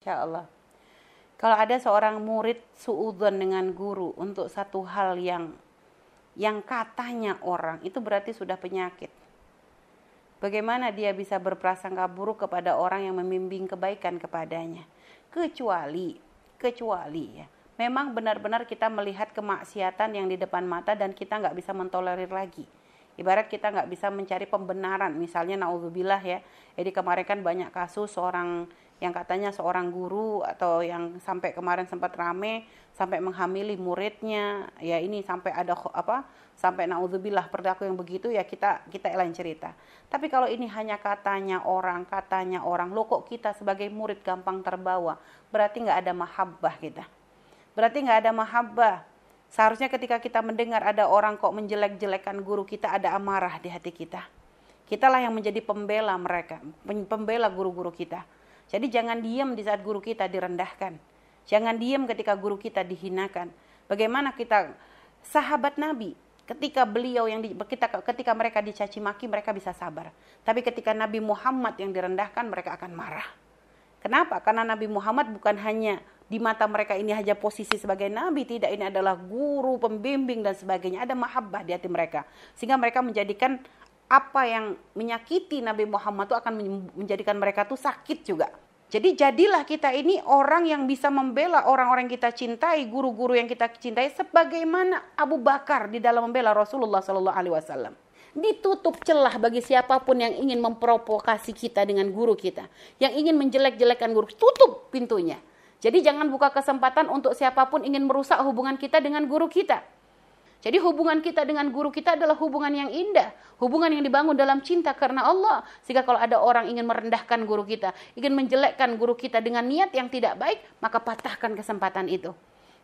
Insya Allah. Kalau ada seorang murid suudon dengan guru untuk satu hal yang yang katanya orang itu berarti sudah penyakit. Bagaimana dia bisa berprasangka buruk kepada orang yang membimbing kebaikan kepadanya? Kecuali, kecuali ya, memang benar-benar kita melihat kemaksiatan yang di depan mata dan kita nggak bisa mentolerir lagi. Ibarat kita nggak bisa mencari pembenaran, misalnya naudzubillah ya. Jadi kemarin kan banyak kasus seorang yang katanya seorang guru atau yang sampai kemarin sempat rame sampai menghamili muridnya ya ini sampai ada apa sampai naudzubillah perdaku yang begitu ya kita kita lain cerita. Tapi kalau ini hanya katanya orang katanya orang lo kok kita sebagai murid gampang terbawa? Berarti nggak ada mahabbah kita. Berarti nggak ada mahabbah. Seharusnya ketika kita mendengar ada orang kok menjelek-jelekan guru kita ada amarah di hati kita. Kitalah yang menjadi pembela mereka pembela guru-guru kita jadi jangan diam di saat guru kita direndahkan. Jangan diam ketika guru kita dihinakan. Bagaimana kita sahabat Nabi ketika beliau yang di, kita ketika mereka dicaci maki mereka bisa sabar. Tapi ketika Nabi Muhammad yang direndahkan mereka akan marah. Kenapa? Karena Nabi Muhammad bukan hanya di mata mereka ini hanya posisi sebagai nabi, tidak ini adalah guru, pembimbing dan sebagainya. Ada mahabbah di hati mereka. Sehingga mereka menjadikan apa yang menyakiti Nabi Muhammad itu akan menjadikan mereka tuh sakit juga. Jadi jadilah kita ini orang yang bisa membela orang-orang kita cintai, guru-guru yang kita cintai, sebagaimana Abu Bakar di dalam membela Rasulullah Sallallahu Alaihi Wasallam. Ditutup celah bagi siapa pun yang ingin memprovokasi kita dengan guru kita, yang ingin menjelek-jelekan guru, tutup pintunya. Jadi jangan buka kesempatan untuk siapa pun ingin merusak hubungan kita dengan guru kita. Jadi hubungan kita dengan guru kita adalah hubungan yang indah, hubungan yang dibangun dalam cinta karena Allah. Sehingga kalau ada orang ingin merendahkan guru kita, ingin menjelekkan guru kita dengan niat yang tidak baik, maka patahkan kesempatan itu.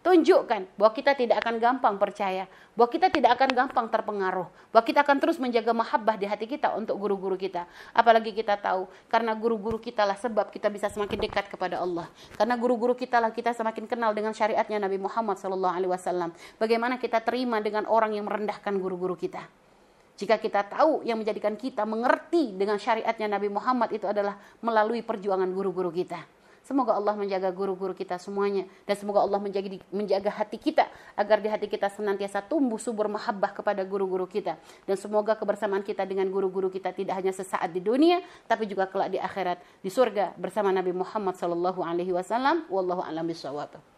Tunjukkan bahwa kita tidak akan gampang percaya, bahwa kita tidak akan gampang terpengaruh, bahwa kita akan terus menjaga mahabbah di hati kita untuk guru-guru kita. Apalagi kita tahu, karena guru-guru kita lah sebab kita bisa semakin dekat kepada Allah. Karena guru-guru kita lah kita semakin kenal dengan syariatnya Nabi Muhammad SAW. Bagaimana kita terima dengan orang yang merendahkan guru-guru kita. Jika kita tahu yang menjadikan kita mengerti dengan syariatnya Nabi Muhammad itu adalah melalui perjuangan guru-guru kita. Semoga Allah menjaga guru-guru kita semuanya. Dan semoga Allah menjaga menjaga hati kita agar di hati kita senantiasa tumbuh subur mahabbah kepada guru-guru kita. Dan semoga kebersamaan kita dengan guru-guru kita tidak hanya sesaat di dunia tapi juga kelak di akhirat. Di surga bersama Nabi Muhammad sallallahu alaihi wasallam. Wallahu a'lam bishawab.